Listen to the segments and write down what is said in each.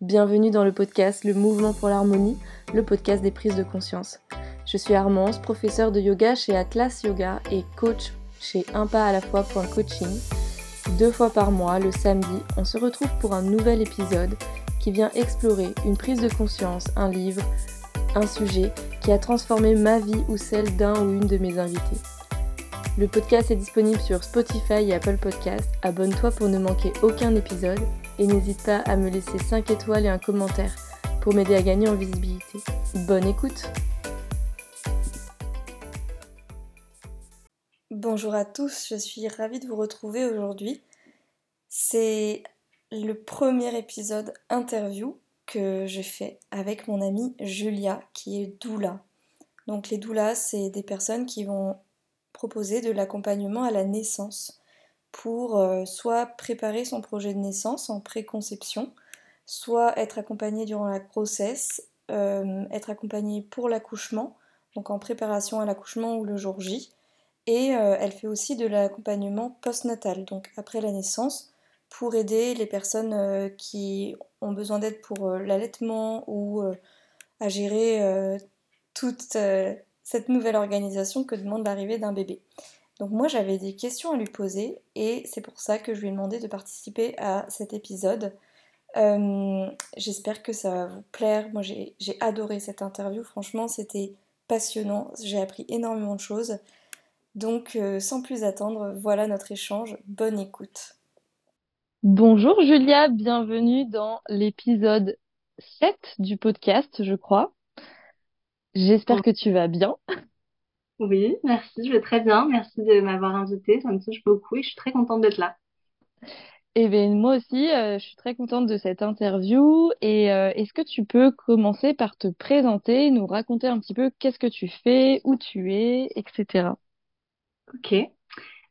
Bienvenue dans le podcast Le Mouvement pour l'Harmonie, le podcast des prises de conscience. Je suis Armance, professeure de yoga chez Atlas Yoga et coach chez Un à la fois Coaching. Deux fois par mois, le samedi, on se retrouve pour un nouvel épisode qui vient explorer une prise de conscience, un livre, un sujet qui a transformé ma vie ou celle d'un ou une de mes invités. Le podcast est disponible sur Spotify et Apple Podcasts. Abonne-toi pour ne manquer aucun épisode et n'hésite pas à me laisser 5 étoiles et un commentaire pour m'aider à gagner en visibilité. Bonne écoute Bonjour à tous, je suis ravie de vous retrouver aujourd'hui. C'est le premier épisode interview que j'ai fait avec mon amie Julia qui est doula. Donc les doulas, c'est des personnes qui vont proposer de l'accompagnement à la naissance pour euh, soit préparer son projet de naissance en préconception, soit être accompagné durant la grossesse, euh, être accompagné pour l'accouchement, donc en préparation à l'accouchement ou le jour J. Et euh, elle fait aussi de l'accompagnement postnatal, donc après la naissance, pour aider les personnes qui ont besoin d'aide pour l'allaitement ou à gérer toute cette nouvelle organisation que demande l'arrivée d'un bébé. Donc moi j'avais des questions à lui poser et c'est pour ça que je lui ai demandé de participer à cet épisode. Euh, j'espère que ça va vous plaire. Moi j'ai adoré cette interview, franchement c'était passionnant, j'ai appris énormément de choses. Donc euh, sans plus attendre, voilà notre échange. Bonne écoute. Bonjour Julia, bienvenue dans l'épisode 7 du podcast, je crois. J'espère que tu vas bien. Oui, merci, je vais très bien. Merci de m'avoir invitée, ça me touche beaucoup et je suis très contente d'être là. Eh bien, moi aussi, euh, je suis très contente de cette interview. Et euh, est-ce que tu peux commencer par te présenter, nous raconter un petit peu qu'est-ce que tu fais, où tu es, etc. Ok.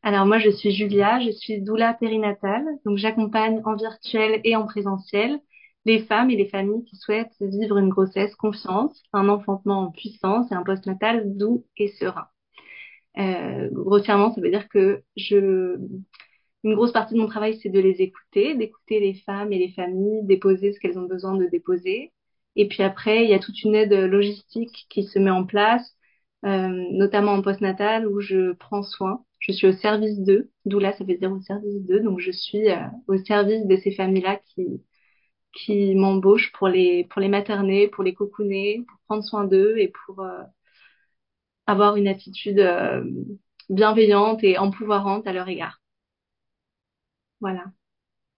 Alors moi, je suis Julia, je suis doula périnatale, donc j'accompagne en virtuel et en présentiel les femmes et les familles qui souhaitent vivre une grossesse confiante, un enfantement en puissance et un postnatal doux et serein. Euh, grossièrement, ça veut dire que je, une grosse partie de mon travail, c'est de les écouter, d'écouter les femmes et les familles, déposer ce qu'elles ont besoin de déposer. Et puis après, il y a toute une aide logistique qui se met en place, euh, notamment en postnatal, où je prends soin. Je suis au service d'eux, d'où là, ça veut dire au service d'eux. Donc, je suis euh, au service de ces familles-là qui, qui m'embauchent pour les, pour les materner, pour les cocooner, pour prendre soin d'eux et pour euh, avoir une attitude euh, bienveillante et empouvoirante à leur égard. Voilà.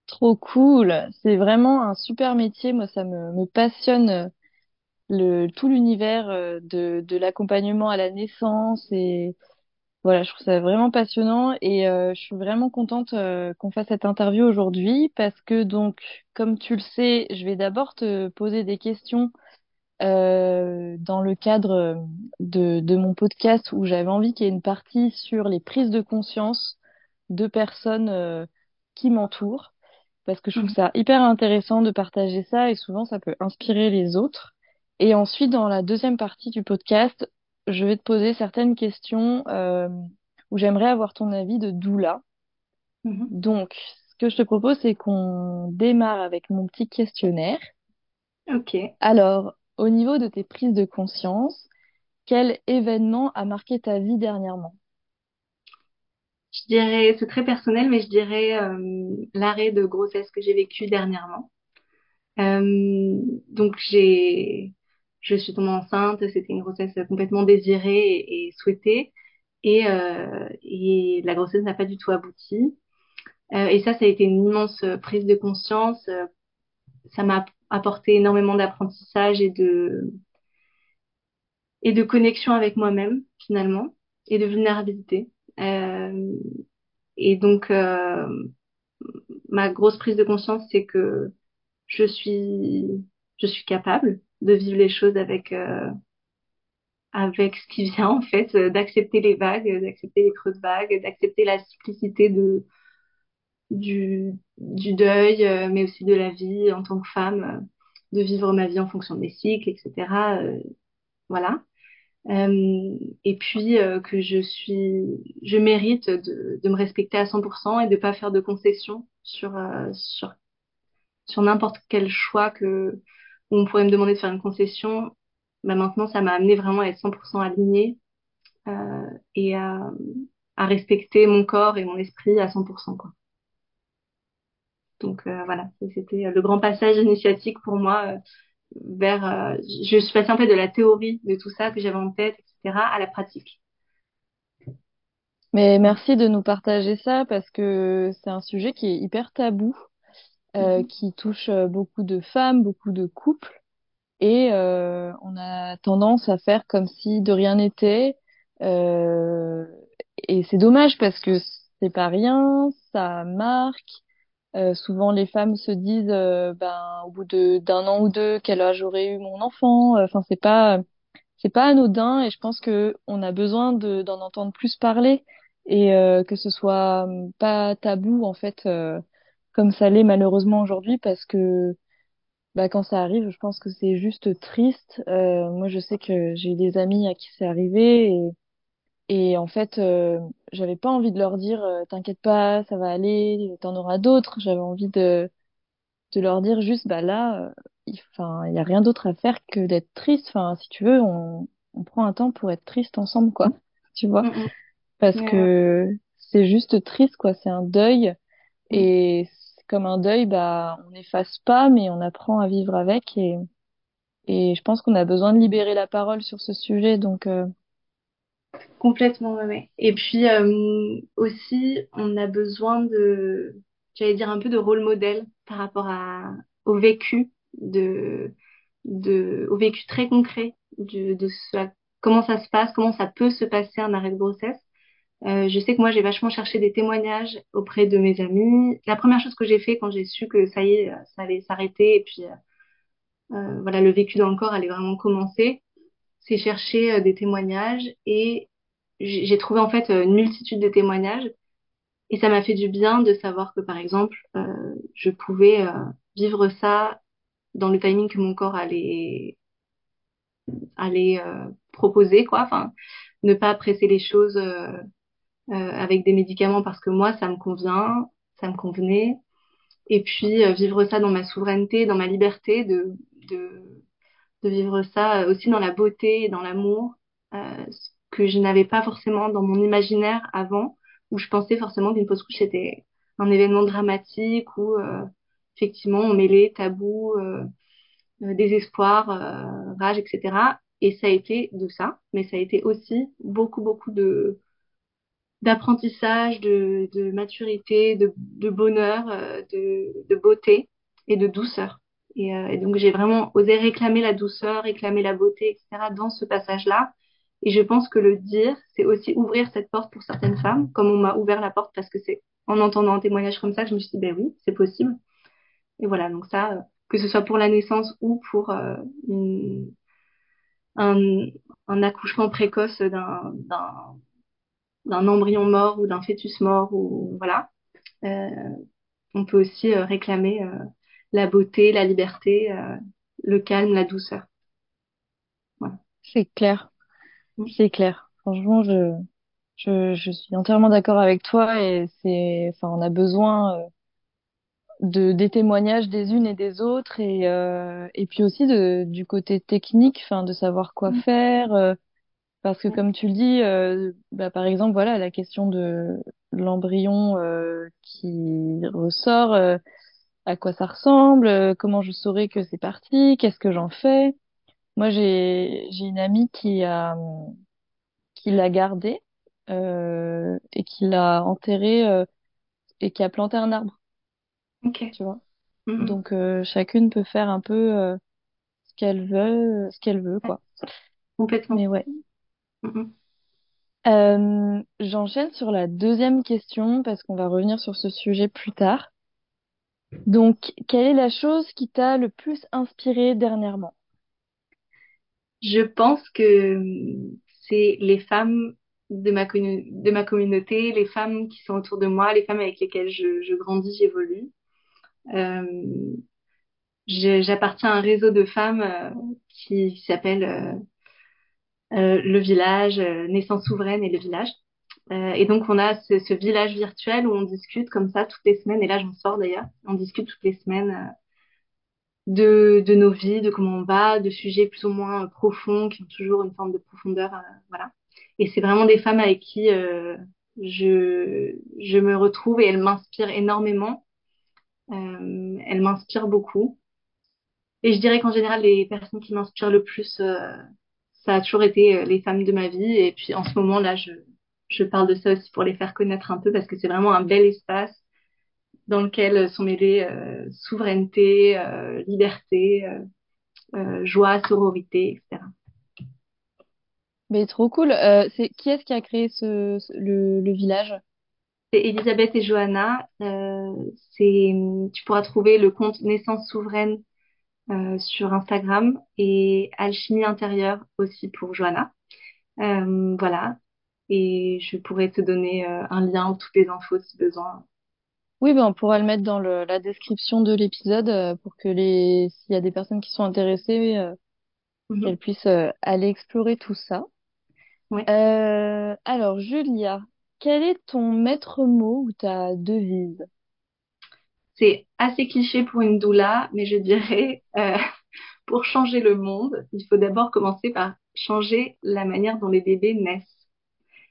Trop cool. C'est vraiment un super métier. Moi, ça me, passionne euh, le, tout l'univers de, de l'accompagnement à la naissance et voilà, je trouve ça vraiment passionnant et euh, je suis vraiment contente euh, qu'on fasse cette interview aujourd'hui parce que donc, comme tu le sais, je vais d'abord te poser des questions euh, dans le cadre de, de mon podcast où j'avais envie qu'il y ait une partie sur les prises de conscience de personnes qui m'entourent parce que je trouve mmh. ça hyper intéressant de partager ça et souvent ça peut inspirer les autres. Et ensuite, dans la deuxième partie du podcast, je vais te poser certaines questions euh, où j'aimerais avoir ton avis de doula. Mhm. Donc, ce que je te propose, c'est qu'on démarre avec mon petit questionnaire. Ok. Alors, au niveau de tes prises de conscience, quel événement a marqué ta vie dernièrement? Je dirais, c'est très personnel, mais je dirais euh, l'arrêt de grossesse que j'ai vécu dernièrement. Euh, donc j'ai je suis tombée enceinte, c'était une grossesse complètement désirée et, souhaitée, et, euh, et, la grossesse n'a pas du tout abouti. Et ça, ça a été une immense prise de conscience. Ça m'a apporté énormément d'apprentissage et de et de connexion avec moi-même finalement et de vulnérabilité. Euh, et donc euh, ma grosse prise de conscience, c'est que je suis je suis capable de vivre les choses avec euh, avec ce qui vient en fait, euh, d'accepter les vagues, d'accepter les creux de vagues, d'accepter la simplicité de du, du deuil, euh, mais aussi de la vie en tant que femme, de vivre ma vie en fonction des cycles, etc. voilà. et puis que je suis, je mérite de, de me respecter à 100% et de pas faire de concessions sur sur sur n'importe quel choix que où on pourrait me demander de faire une concession, bah maintenant ça m'a amené vraiment à être 100% alignée euh, et à, à respecter mon corps et mon esprit à 100% quoi. Donc euh, voilà, c'était le grand passage initiatique pour moi euh, vers. euh, je suis passée en fait de la théorie de tout ça que j'avais en tête, etc., à la pratique. Mais merci de nous partager ça parce que c'est un sujet qui est hyper tabou, euh, Mhm. qui touche euh, beaucoup de femmes, beaucoup de couples, et euh, on a tendance à faire comme si de rien n'était. Euh, et c'est dommage parce que c'est pas rien, ça marque. Euh, souvent, les femmes se disent, euh, ben, au bout d'un an ou deux, quel âge aurait eu mon enfant. Enfin, c'est pas c'est pas anodin et je pense que on a besoin de d'en entendre plus parler et euh, que ce soit hum, pas tabou en fait euh, comme ça l'est malheureusement aujourd'hui parce que bah quand ça arrive je pense que c'est juste triste Euh, moi je sais que j'ai des amis à qui c'est arrivé et et en fait euh, j'avais pas envie de leur dire euh, t'inquiète pas ça va aller t'en auras d'autres. J'avais envie de de leur dire juste bah là euh, il enfin il y a rien d'autre à faire que d'être triste. Enfin si tu veux on on prend un temps pour être triste ensemble quoi. Tu vois? Parce que c'est juste triste quoi. C'est un deuil. Ouais. et c'est comme un deuil bah on n'efface pas mais on apprend à vivre avec. Et et je pense qu'on a besoin de libérer la parole sur ce sujet. Donc euh, Complètement, ouais. Et puis euh, aussi, on a besoin de, j'allais dire un peu de rôle modèle par rapport à au vécu de, de, au vécu très concret de, de ce- comment ça se passe, comment ça peut se passer un arrêt de grossesse. Euh, je sais que moi, j'ai vachement cherché des témoignages auprès de mes amis. La première chose que j'ai fait quand j'ai su que ça y est, ça allait s'arrêter et puis euh, euh, voilà, le vécu dans le corps allait vraiment commencer, c'est chercher euh, des témoignages et j'ai trouvé en fait euh, une multitude de témoignages et ça m'a fait du bien de savoir que par exemple euh, je pouvais euh, vivre ça dans le timing que mon corps allait allait euh, proposer quoi. Enfin ne pas presser les choses euh, avec des médicaments parce que moi ça me convient ça me convenait. Et puis vivre ça dans ma souveraineté dans ma liberté de de de vivre ça euh, aussi dans la beauté et dans l'amour, euh, ce que je n'avais pas forcément dans mon imaginaire avant, où je pensais forcément qu'une fausse couche était un événement dramatique où euh, effectivement on mêlait tabou, désespoir, rage, etc. Et ça a été de ça, mais ça a été aussi beaucoup, beaucoup de d'apprentissage, de, de maturité, de, bonheur, de, de beauté et de douceur. Et, euh, et donc j'ai vraiment osé réclamer la douceur, réclamer la beauté, etc. dans ce passage-là. Et je pense que le dire, c'est aussi ouvrir cette porte pour certaines femmes, comme on m'a ouvert la porte parce que c'est en entendant un témoignage comme ça que je me suis dit, ben oui, c'est possible. Et voilà, donc ça, euh, que ce soit pour la naissance ou pour euh, un, un accouchement précoce d'un embryon mort ou d'un fœtus mort ou voilà. Euh, on peut aussi euh, réclamer euh, la beauté, la liberté, euh, le calme, la douceur. Voilà. c'est clair Mm. c'est clair franchement je je je suis entièrement d'accord avec toi et c'est enfin on a besoin euh, de des témoignages des unes et des autres et euh, et puis aussi de du côté technique enfin de savoir quoi Mm. faire euh, parce que Ouais. comme tu le dis euh, bah, par exemple voilà la question de l'embryon euh, qui ressort euh, à quoi ça ressemble euh, comment je saurais que c'est parti qu'est-ce que j'en fais moi j'ai j'ai une amie qui a qui l'a gardé euh, et qui l'a enterré euh, et qui a planté un arbre Ok. tu vois? Mm, mm. donc euh, chacune peut faire un peu euh, ce qu'elle veut, ce qu'elle veut, Ouais, quoi. Mais complètement. ouais. Mm, mm. Euh, j'enchaîne sur la deuxième question parce qu'on va revenir sur ce sujet plus tard. Donc, quelle est la chose qui t'a le plus inspiré dernièrement? Je pense que hum, c'est les femmes de ma, communauté, les femmes qui sont autour de moi, les femmes avec lesquelles je, grandis, j'évolue. Je- j'appartiens à un réseau de femmes euh, qui s'appelle euh, euh, le village, Naissance souveraine et le village. Euh, et donc on a ce, ce village virtuel où on discute comme ça toutes les semaines, et là j'en sors d'ailleurs, on discute toutes les semaines de, de nos vies, de comment on va, de sujets plus ou moins profonds qui ont toujours une forme de profondeur, euh, voilà. Et c'est vraiment des femmes avec qui euh, je, je me retrouve et elles m'inspirent énormément. Euh, elles m'inspirent beaucoup. Et je dirais qu'en général, les personnes qui m'inspirent le plus, euh, ça a toujours été euh, les femmes de ma vie. Et puis en ce moment, là, je, je parle de ça aussi pour les faire connaître un peu parce que c'est vraiment un bel espace dans lequel sont mêlées euh, souveraineté, euh, liberté, euh, joie, sororité, etc. Mais trop cool. C'est qui est-ce qui a créé ce, ce- le, le village? C'est Elisabeth et Johanna. C'est, tu pourras trouver le compte Naissance Souveraine sur Instagram et Alchimie intérieure aussi pour Johanna. Voilà. Et je pourrais te donner euh, un lien ou toutes les infos si besoin. Oui, ben on pourra le mettre dans le, la description de l'épisode euh, pour que les s'il y a des personnes qui sont intéressées, euh, Mhm. qu'elles puissent euh, aller explorer tout ça. Euh, alors, Julia, quel est ton maître mot ou ta devise? C'est assez cliché pour une doula, mais je dirais, pour changer le monde, il faut d'abord commencer par changer la manière dont les bébés naissent.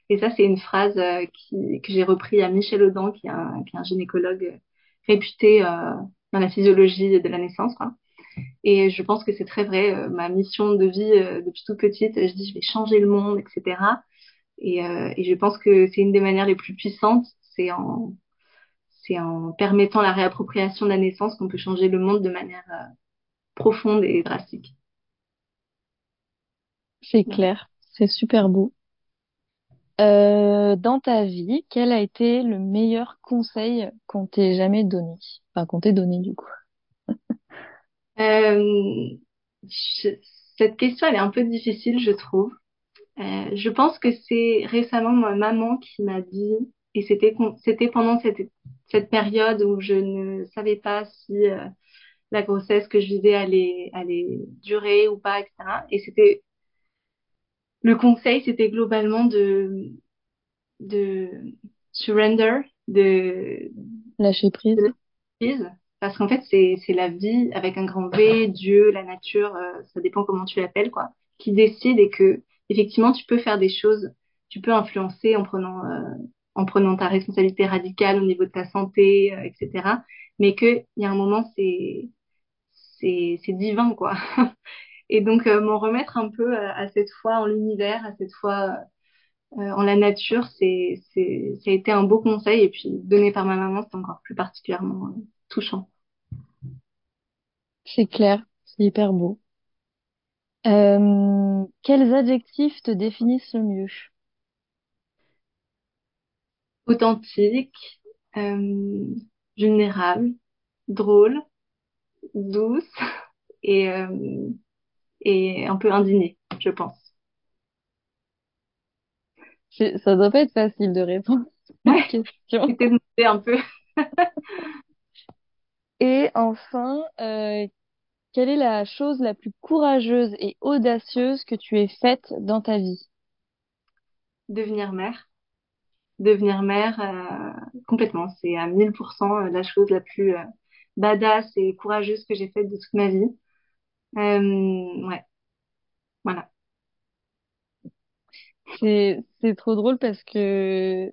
Et ça, c'est une phrase euh, qui, que j'ai repris à Michel Audin, qui est un, qui est un gynécologue réputé euh, dans la physiologie de la naissance, quoi. Et je pense que c'est très vrai. euh, ma mission de vie euh, depuis toute petite, je dis je vais changer le monde, etc. Et, euh, et je pense que c'est une des manières les plus puissantes, c'est en c'est en permettant la réappropriation de la naissance qu'on peut changer le monde de manière euh, profonde et drastique. C'est clair, c'est super beau. Euh, dans ta vie, quel a été le meilleur conseil qu'on t'ait jamais donné? Enfin, qu'on t'ait donné du coup. Euh, je- cette question, elle est un peu difficile, je trouve. Euh, je pense que c'est récemment ma maman qui m'a dit, et c'était c'était pendant cette, cette période où je ne savais pas si euh, la grossesse que je vivais allait, allait durer ou pas, etc. Et c'était le conseil, c'était globalement de de surrender, de, Lâcher prise. de prise, parce qu'en fait c'est c'est la vie avec un grand V, Dieu, la nature, euh, ça dépend comment tu l'appelles quoi, qui décide et que effectivement tu peux faire des choses, tu peux influencer en prenant euh, en prenant ta responsabilité radicale au niveau de ta santé, euh, etc. Mais que il y a un moment c'est c'est c'est divin quoi. Et donc euh, m'en remettre un peu à, à cette foi en l'univers, à cette foi euh, en la nature, c'est, c'est, ça a été un beau conseil. Et puis, donné par ma maman, c'est encore plus particulièrement euh, touchant. C'est clair, c'est hyper beau. Euh, quels adjectifs te définissent le mieux? Authentique, euh, vulnérable, drôle, douce et, euh, et un peu indignée, je pense. Ça doit pas être facile de répondre à Ouais, cette question. c'était de noter un peu. Et enfin, euh, quelle est la chose la plus courageuse et audacieuse que tu aies faite dans ta vie? Devenir mère. Devenir mère, euh, complètement. C'est à 1000% la chose la plus euh, badass et courageuse que j'ai faite de toute ma vie. Euh, ouais, voilà. C'est, c'est trop drôle parce que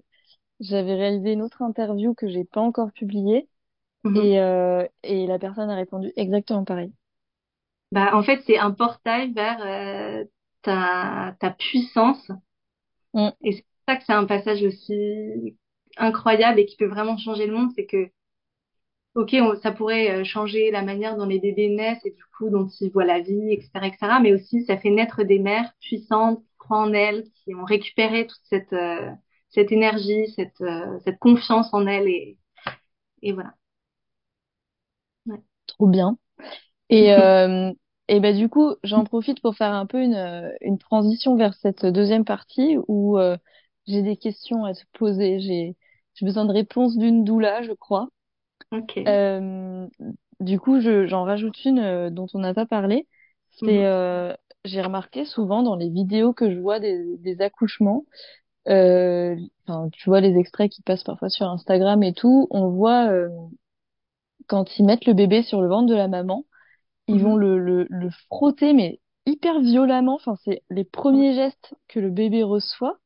j'avais réalisé une autre interview que j'ai pas encore publiée Mhm. et, euh, et la personne a répondu exactement pareil. Bah, en fait, c'est un portail vers euh, ta, ta puissance. Mm. Et c'est pour ça que c'est un passage aussi incroyable et qui peut vraiment changer le monde. C'est que, ok, on- ça pourrait euh, changer la manière dont les bébés naissent et du coup dont ils voient la vie, etc., etc. Mais aussi, ça fait naître des mères puissantes qui croient en elles, qui ont récupéré toute cette, euh, cette énergie, cette, euh, cette confiance en elles. Et, et voilà. Ouais. Trop bien. Et, euh, et ben du coup, j'en profite pour faire un peu une, euh, une transition vers cette deuxième partie où euh, j'ai des questions à te poser. J'ai, j'ai besoin de réponses d'une doula, je crois. Ok. Euh, du coup, je, j'en rajoute une euh, dont on n'a pas parlé. C'est, Mhm. euh, j'ai remarqué souvent dans les vidéos que je vois des, des accouchements, enfin, tu vois les extraits qui passent parfois sur Instagram et tout, on voit quand ils mettent le bébé sur le ventre de la maman ils vont le, le, le frotter, mais hyper violemment. Enfin, c'est les premiers gestes que le bébé reçoit.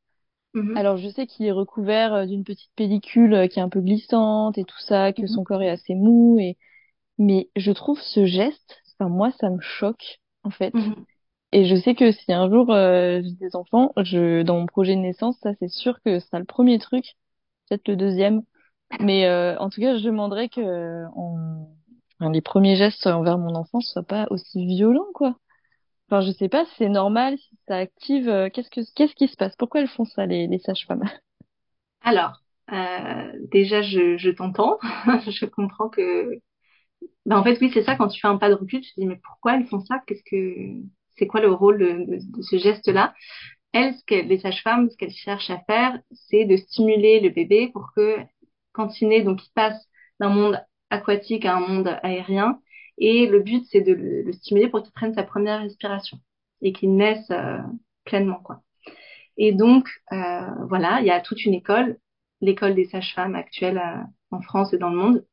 Mhm. Alors, je sais qu'il est recouvert euh, d'une petite pellicule euh, qui est un peu glissante et tout ça, que Mhm. son corps est assez mou. Et... Mais je trouve ce geste, enfin, moi, ça me choque, en fait. Mhm. Et je sais que si un jour euh, j'ai des enfants, je, dans mon projet de naissance, ça, c'est sûr que ce sera le premier truc, peut-être le deuxième. Mais euh, en tout cas, je demanderais que euh, on... enfin, les premiers gestes envers mon enfant soient pas aussi violents, quoi. Enfin, je sais pas si c'est normal, si ça active. euh, qu'est-ce que qu'est-ce qui se passe? Pourquoi elles font ça, les, sages-femmes? Alors, euh, déjà, je, je t'entends. Je comprends que... Ben, en fait, oui, c'est ça, quand tu fais un pas de recul, tu te dis, mais pourquoi elles font ça? Qu'est-ce que... C'est quoi le rôle de, de- de ce geste-là? Elles, ce qu'elles- les sages-femmes, ce qu'elles cherchent à faire, c'est de stimuler le bébé pour que, quand il naît, donc il passe d'un monde aquatique à un monde aérien. Et le but, c'est de le, le stimuler pour qu'il prenne sa première respiration et qu'il naisse euh, pleinement, quoi. Et donc, euh, voilà, il y a toute une école, l'école des sages-femmes actuelle euh, en France et dans le monde,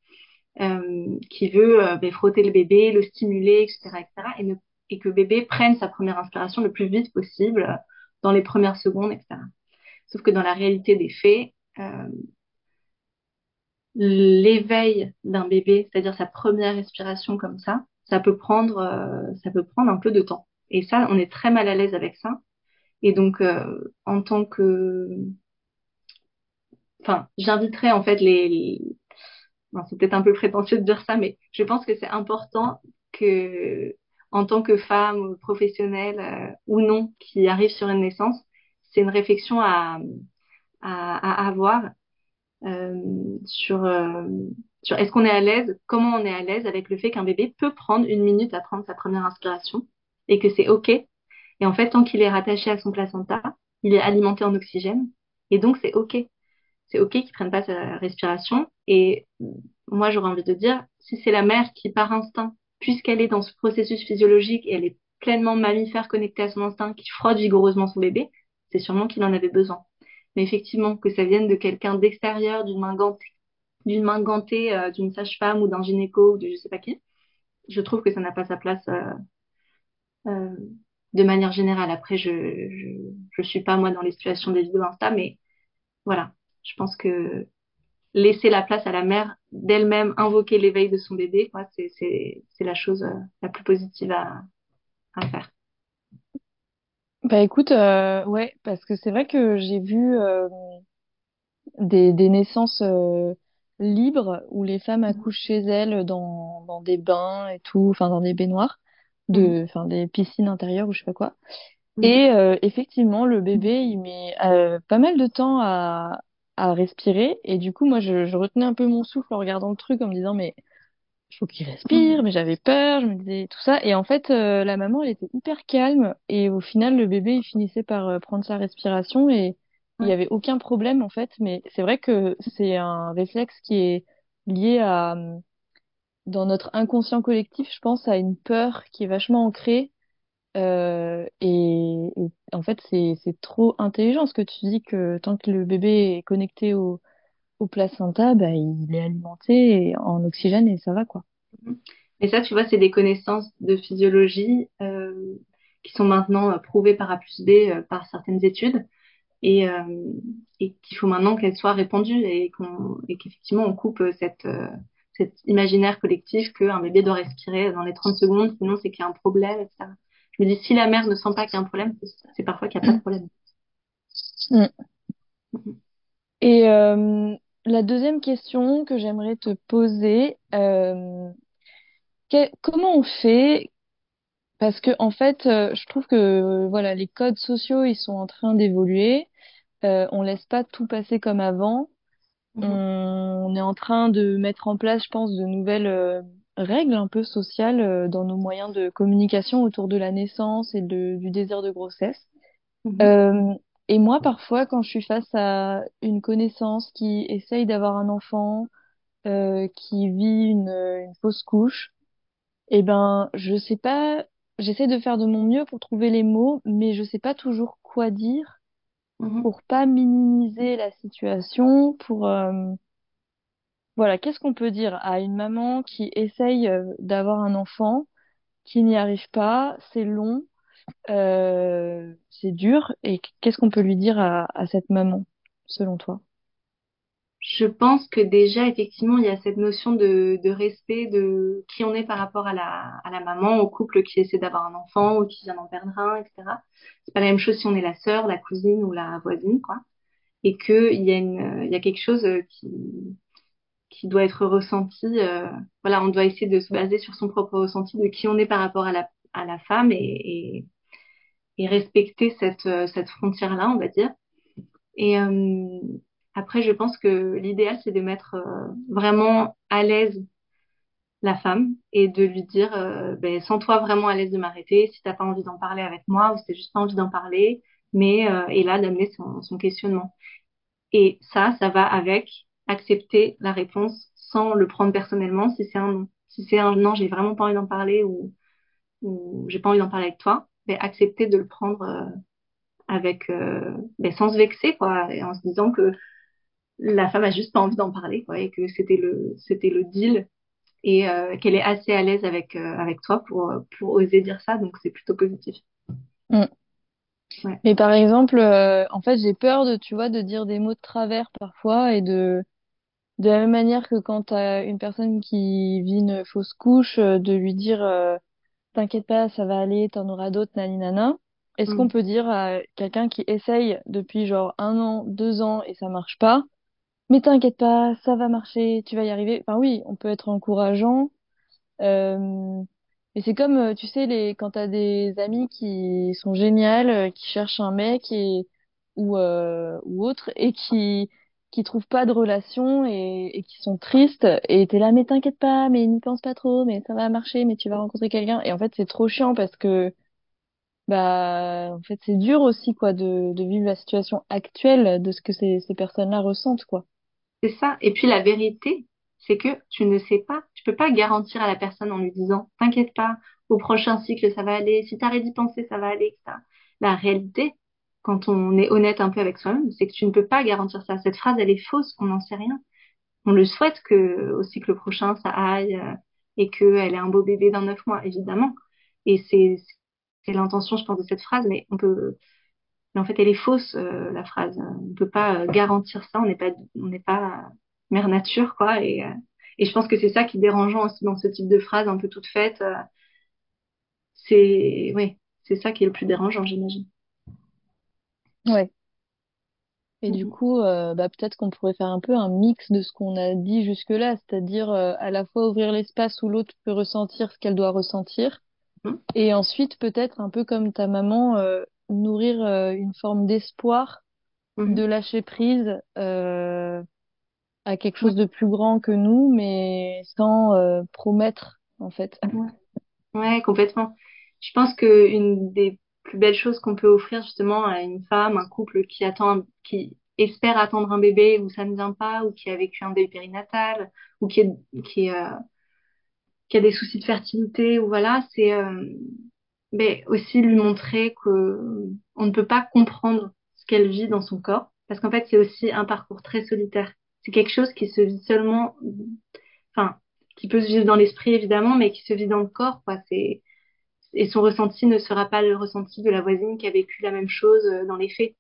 euh, qui veut euh, ben, frotter le bébé, le stimuler, etc., etc., et, ne, et que bébé prenne sa première inspiration le plus vite possible, dans les premières secondes, etc. Sauf que dans la réalité des faits, euh, l'éveil d'un bébé, c'est-à-dire sa première respiration comme ça, ça peut prendre, euh, ça peut prendre un peu de temps. Et ça, on est très mal à l'aise avec ça. Et donc, euh, en tant que, enfin, j'inviterais en fait les, les- c'est peut-être un peu prétentieux de dire ça, mais je pense que c'est important que, en tant que femme professionnelle euh, ou non qui arrive sur une naissance, c'est une réflexion à, à, à avoir sur, euh, sur est-ce qu'on est à l'aise, comment on est à l'aise avec le fait qu'un bébé peut prendre une minute à prendre sa première inspiration et que c'est OK. Et en fait, tant qu'il est rattaché à son placenta, il est alimenté en oxygène et donc c'est OK. C'est OK qu'il prenne pas sa respiration. Et moi, j'aurais envie de dire, si c'est la mère qui, par instinct, puisqu'elle est dans ce processus physiologique et elle est pleinement mammifère connectée à son instinct, qui frotte vigoureusement son bébé, c'est sûrement qu'il en avait besoin. Mais effectivement, que ça vienne de quelqu'un d'extérieur, d'une main gantée, d'une main gantée, euh, d'une sage-femme ou d'un gynéco ou de je sais pas qui, je trouve que ça n'a pas sa place euh, euh, de manière générale. Après, je, je je suis pas moi dans les situations des vidéos Insta, mais voilà, je pense que laisser la place à la mère d'elle-même invoquer l'éveil de son bébé, quoi, c'est c'est c'est la chose euh, la plus positive à à faire. Bah écoute, euh, ouais, parce que c'est vrai que j'ai vu euh, des, des naissances euh, libres où les femmes accouchent chez elles dans, dans des bains et tout, enfin dans des baignoires, de, enfin des piscines intérieures ou je sais pas quoi. Mhm. Et euh, effectivement, le bébé, il met euh, pas mal de temps à, à respirer. Et du coup, moi, je, je retenais un peu mon souffle en regardant le truc, en me disant, mais faut qu'il respire, mais j'avais peur, je me disais tout ça. Et en fait, euh, la maman, elle était hyper calme. Et au final, le bébé, il finissait par euh, prendre sa respiration et il y Ouais. avait aucun problème, en fait. Mais c'est vrai que c'est un réflexe qui est lié à, euh, dans notre inconscient collectif, je pense, à une peur qui est vachement ancrée. Euh, et, et en fait, c'est, c'est trop intelligent ce que tu dis que tant que le bébé est connecté au, au placenta, bah, il est alimenté en oxygène et ça va, quoi. Mhm. Et ça, tu vois, c'est des connaissances de physiologie euh, qui sont maintenant euh, prouvées par A plus B euh, par certaines études et, euh, et qu'il faut maintenant qu'elles soient répandues et qu'effectivement on coupe cette cet imaginaire collectif qu'un bébé doit respirer dans les 30 secondes, sinon c'est qu'il y a un problème, etc. Je me dis, si la mère ne sent pas qu'il y a un problème, c'est parfois qu'il n'y a pas de problème. Mm. Mhm. Et euh, la deuxième question que j'aimerais te poser, euh, que- comment on fait? Parce que en fait, euh, je trouve que voilà, les codes sociaux, ils sont en train d'évoluer. Euh, on laisse pas tout passer comme avant. Mhm. On est en train de mettre en place, je pense, de nouvelles euh, règles un peu sociales euh, dans nos moyens de communication autour de la naissance et de, du désir de grossesse. Mhm. Et moi, parfois, quand je suis face à une connaissance qui essaye d'avoir un enfant, euh, qui vit une, une fausse couche, eh ben, je sais pas, j'essaie de faire de mon mieux pour trouver les mots, mais je sais pas toujours quoi dire Mhm. pour pas minimiser la situation, pour, euh, voilà, qu'est-ce qu'on peut dire à une maman qui essaye euh, d'avoir un enfant, qui n'y arrive pas, c'est long, euh, c'est dur. Et qu'est-ce qu'on peut lui dire à, cette maman, selon toi? Je pense que déjà, effectivement, il y a cette notion de, de respect de qui on est par rapport à la, à la maman, au couple qui essaie d'avoir un enfant ou qui vient d'en perdre un, etc. C'est pas la même chose si on est la sœur, la cousine ou la voisine, quoi. Et que il y a une, il y a quelque chose qui, qui doit être ressenti. Euh, voilà, on doit essayer de se baser sur son propre ressenti de qui on est par rapport à la, à la femme et, et respecter cette, euh, cette frontière-là, on va dire. Et euh, après, je pense que l'idéal, c'est de mettre euh, vraiment à l'aise la femme et de lui dire, euh, ben, sens-toi vraiment à l'aise de m'arrêter si t'as pas envie d'en parler avec moi ou si t'as juste pas envie d'en parler, mais euh, et là d'amener son, son questionnement. Et ça, ça va avec accepter la réponse sans le prendre personnellement si c'est un non. Si c'est un non, j'ai vraiment pas envie d'en parler ou, ou j'ai pas envie d'en parler avec toi, ben, accepter de le prendre euh, avec euh, ben, sans se vexer quoi et en se disant que la femme a juste pas envie d'en parler quoi et que c'était le c'était le deal et euh, qu'elle est assez à l'aise avec euh, avec toi pour pour oser dire ça donc c'est plutôt positif. Mm. Ouais. Mais par exemple, euh, en fait, j'ai peur de, tu vois, de dire des mots de travers parfois et de, de la même manière que quand t'as une personne qui vit une fausse couche, euh, de lui dire, euh, t'inquiète pas, ça va aller, t'en auras d'autres, nani nana. Est-ce Mm. qu'on peut dire à quelqu'un qui essaye depuis genre un an, deux ans et ça marche pas, mais t'inquiète pas, ça va marcher, tu vas y arriver. Enfin oui, on peut être encourageant. Euh, et c'est comme, euh, tu sais, les, quand t'as des amis qui sont géniales, euh, qui cherchent un mec et, ou, euh, ou autre, et qui, qui trouvent pas de relation et, qui sont tristes, et t'es là, mais t'inquiète pas, mais n'y pense pas trop, mais ça va marcher, mais tu vas rencontrer quelqu'un. Et en fait, c'est trop chiant parce que, bah, en fait, c'est dur aussi, quoi, de, de vivre la situation actuelle de ce que ces, ces personnes-là ressentent, quoi. C'est ça. Et puis la vérité, c'est que tu ne sais pas, tu peux pas garantir à la personne en lui disant, t'inquiète pas, au prochain cycle ça va aller, si t'arrêtes d'y penser ça va aller, etc. La réalité, quand on est honnête un peu avec soi-même, c'est que tu ne peux pas garantir ça. Cette phrase, elle est fausse, on n'en sait rien. On le souhaite que au cycle prochain ça aille euh, et qu'elle ait un beau bébé dans neuf mois, évidemment. Et c'est l'intention, je pense, de cette phrase, mais on peut mais en fait, elle est fausse, euh, la phrase. On ne peut pas euh, garantir ça. On n'est pas, on n'est pas euh, mère nature, quoi. Et, euh, et je pense que c'est ça qui est dérangeant aussi dans ce type de phrase un peu toute faite. euh, c'est, oui, c'est ça qui est le plus dérangeant, j'imagine. Ouais. Et du Mhm. coup, euh, bah, peut-être qu'on pourrait faire un peu un mix de ce qu'on a dit jusque-là, c'est-à-dire euh, à la fois ouvrir l'espace où l'autre peut ressentir ce qu'elle doit ressentir, Mhm. et ensuite peut-être un peu comme ta maman, euh, nourrir une forme d'espoir, Mhm. de lâcher prise euh, à quelque chose de plus grand que nous, mais sans promettre, en fait. ouais, ouais, complètement. Je pense que une des plus belles choses qu'on peut offrir justement à une femme, un couple qui attend, qui espère attendre un bébé ou ça ne vient pas, ou qui a vécu un deuil périnatal, ou qui est, qui euh, qui a des soucis de fertilité, ou voilà, c'est euh, mais aussi lui montrer que on ne peut pas comprendre ce qu'elle vit dans son corps, parce qu'en fait, c'est aussi un parcours très solitaire. C'est quelque chose qui se vit seulement, enfin, qui peut se vivre dans l'esprit évidemment, mais qui se vit dans le corps, quoi. C'est et son ressenti ne sera pas le ressenti de la voisine qui a vécu la même chose euh, dans les faits.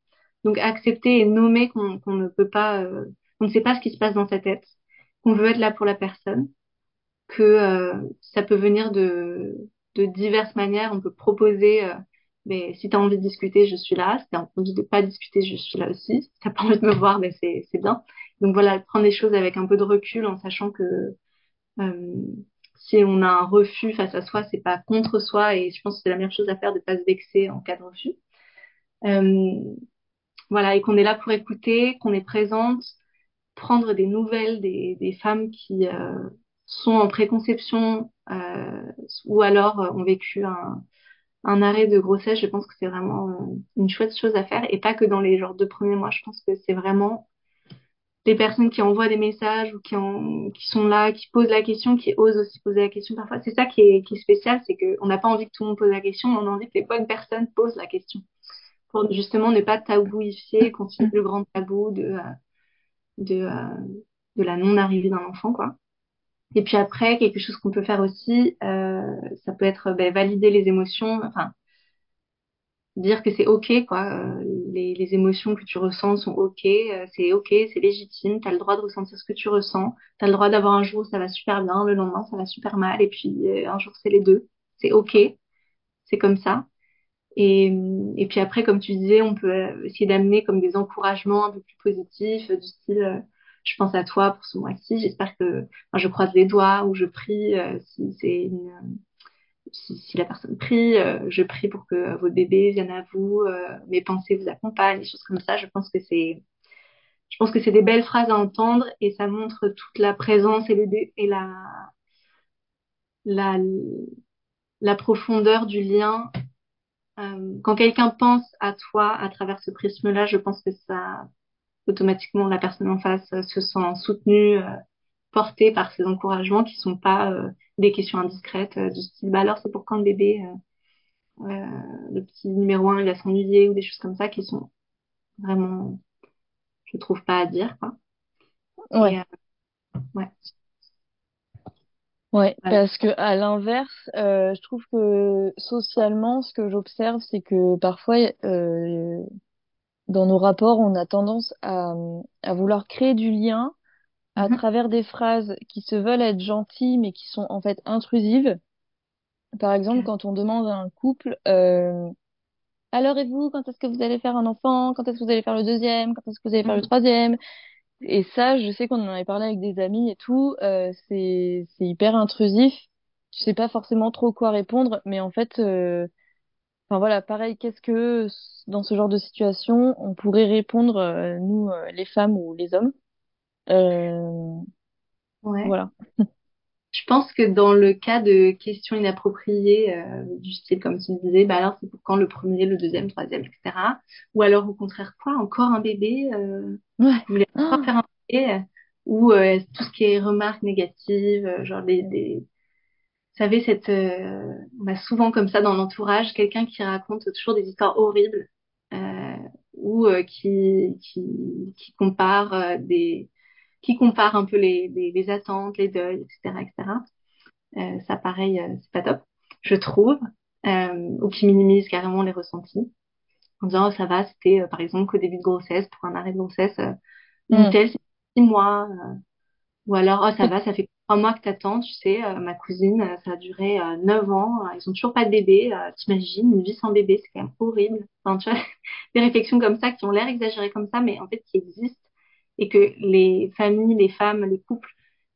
Donc accepter et nommer qu'on ne peut pas, euh, on ne sait pas ce qui se passe dans sa tête, qu'on veut être là pour la personne que euh, ça peut venir de, de diverses manières. On peut proposer, mais si tu as envie de discuter, je suis là. Si tu as envie de pas discuter, je suis là aussi. Si tu pas envie de me voir, ben c'est, bien. Donc voilà, prendre les choses avec un peu de recul en sachant que si on a un refus face à soi, c'est pas contre soi et je pense que c'est la meilleure chose à faire de pas se vexer en cas de refus. Euh, voilà, et qu'on est là pour écouter, qu'on est présente, prendre des nouvelles des, femmes qui euh, sont en préconception euh, ou alors euh, ont vécu un, arrêt de grossesse. Je pense que c'est vraiment euh, une chouette chose à faire et pas que dans les genre deux premiers mois. Je pense que c'est vraiment les personnes qui envoient des messages ou qui, en, qui sont là, qui posent la question, qui osent aussi poser la question parfois. C'est ça qui est, qui est spécial, c'est qu'on n'a pas envie que tout le monde pose la question, mais on a envie que les bonnes personnes posent la question pour justement ne pas tabouifier, continuer le grand tabou de, euh, de, euh, de la non-arrivée d'un enfant, quoi. Et puis après, quelque chose qu'on peut faire aussi, euh, ça peut être ben, valider les émotions, enfin dire que c'est ok quoi, euh, les, émotions que tu ressens sont ok, euh, c'est ok, c'est légitime, t'as le droit de ressentir ce que tu ressens, t'as le droit d'avoir un jour où ça va super bien, le lendemain ça va super mal, et puis euh, un jour c'est les deux, c'est ok, c'est comme ça. Et, et puis après, comme tu disais, on peut essayer d'amener comme des encouragements un peu plus positifs, du style je pense à toi pour ce mois-ci. J'espère que je croise les doigts ou je prie euh, si c'est une, si, si, la personne prie, euh, je prie pour que votre bébé vienne à vous, euh, mes pensées vous accompagnent, des choses comme ça. Je pense que c'est je pense que c'est des belles phrases à entendre et ça montre toute la présence et, le, et la, la, la profondeur du lien. Euh, quand quelqu'un pense à toi à travers ce prisme-là, je pense que ça automatiquement la personne en face euh, se sent soutenue, euh, portée par ces encouragements qui sont pas euh, des questions indiscrètes du style bah alors c'est pour quand le bébé le petit numéro un il va s'ennuyer ou des choses comme ça qui sont vraiment je trouve pas à dire quoi. Ouais. ouais. Ouais, parce que à l'inverse, euh, je trouve que socialement, ce que j'observe, c'est que parfois, euh, dans nos rapports, on a tendance à, à vouloir créer du lien à mhm. travers des phrases qui se veulent être gentilles mais qui sont en fait intrusives. Par exemple, quand on demande à un couple euh, alors et vous, quand est-ce que vous allez faire un enfant? Quand est-ce que vous allez faire le deuxième? Quand est-ce que vous allez faire le mhm. troisième? Et ça, je sais qu'on en avait parlé avec des amis et tout. Euh, c'est c'est hyper intrusif. Tu sais pas forcément trop quoi répondre, mais en fait, euh, Enfin voilà, pareil, qu'est-ce que dans ce genre de situation on pourrait répondre euh, nous euh, les femmes ou les hommes? Euh... Ouais. Voilà. Je pense que dans le cas de questions inappropriées euh, du style comme tu disais, bah alors c'est pour quand le premier, le deuxième, le troisième, etc. Ou alors au contraire quoi, encore un bébé euh, Ouais. Vous voulez encore faire un bébé Ou tout ce qui est remarques négatives, genre des, des savez, cette, euh, on a souvent comme ça dans l'entourage quelqu'un qui raconte toujours des histoires horribles euh, ou euh, qui, qui, qui compare euh, des, qui compare un peu les, les, les, attentes, les deuils, etc., etc. Euh, ça, pareil, c'est pas top, je trouve, ou qui minimise carrément les ressentis en disant oh, ça va, c'était par exemple qu'au début de grossesse pour un arrêt de grossesse, une mm. telle c'est six mois, ou alors oh ça va, ça fait trois mois que t'attends, tu sais, euh, ma cousine, euh, ça a duré euh, neuf ans, ils ont toujours pas de bébé, t'imagines, une vie sans bébé, c'est quand même horrible. Enfin, tu vois, des réflexions comme ça qui ont l'air exagérées comme ça, mais en fait qui existent et que les familles, les femmes, les couples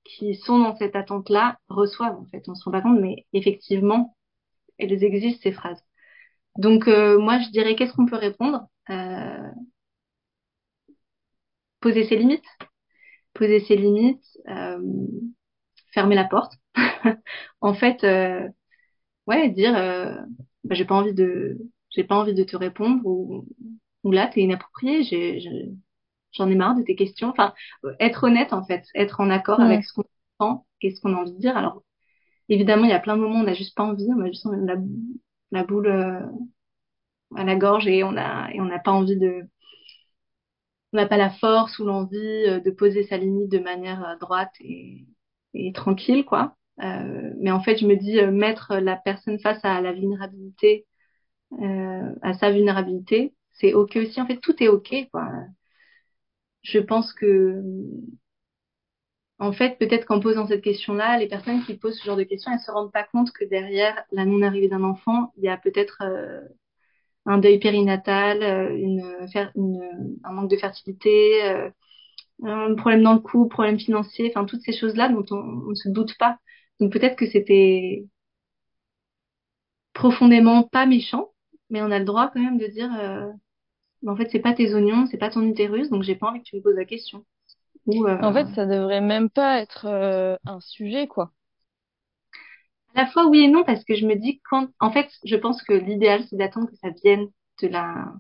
qui sont dans cette attente-là reçoivent en fait. On se rend pas compte, mais effectivement, elles existent ces phrases. Donc moi, je dirais qu'est-ce qu'on peut répondre? Poser ses limites. Poser ses limites. Euh, fermer la porte. en fait, euh, ouais, dire, euh, bah, j'ai pas envie de, j'ai pas envie de te répondre ou, ou là, t'es inapproprié. J'ai, j'en ai marre de tes questions. Enfin, être honnête en fait, être en accord avec ce qu'on sent et ce qu'on a envie de dire. Alors, évidemment, il y a plein de moments où on n'a juste pas envie, on a juste la, la boule euh, à la gorge et on a et on n'a pas envie de on n'a pas la force ou l'envie euh, de poser sa limite de manière euh, droite et, et tranquille, quoi. Euh, mais en fait, je me dis euh, mettre la personne face à la vulnérabilité, euh, à sa vulnérabilité, c'est ok aussi. En fait, tout est ok, quoi. Je pense que, en fait, peut-être qu'en posant cette question-là, les personnes qui posent ce genre de questions, elles se rendent pas compte que derrière la non-arrivée d'un enfant, il y a peut-être euh, un deuil périnatal, euh, un manque de fertilité, euh, un problème dans le coup, problème financier, enfin toutes ces choses-là dont on ne se doute pas. Donc peut-être que c'était profondément pas méchant, mais on a le droit quand même de dire en fait c'est pas tes oignons, c'est pas ton utérus, donc j'ai pas envie que tu me poses la question. Ou, euh, En fait, ça devrait même pas être euh, un sujet quoi. À la fois oui et non parce que je me dis quand en fait, je pense que l'idéal c'est d'attendre que ça vienne de la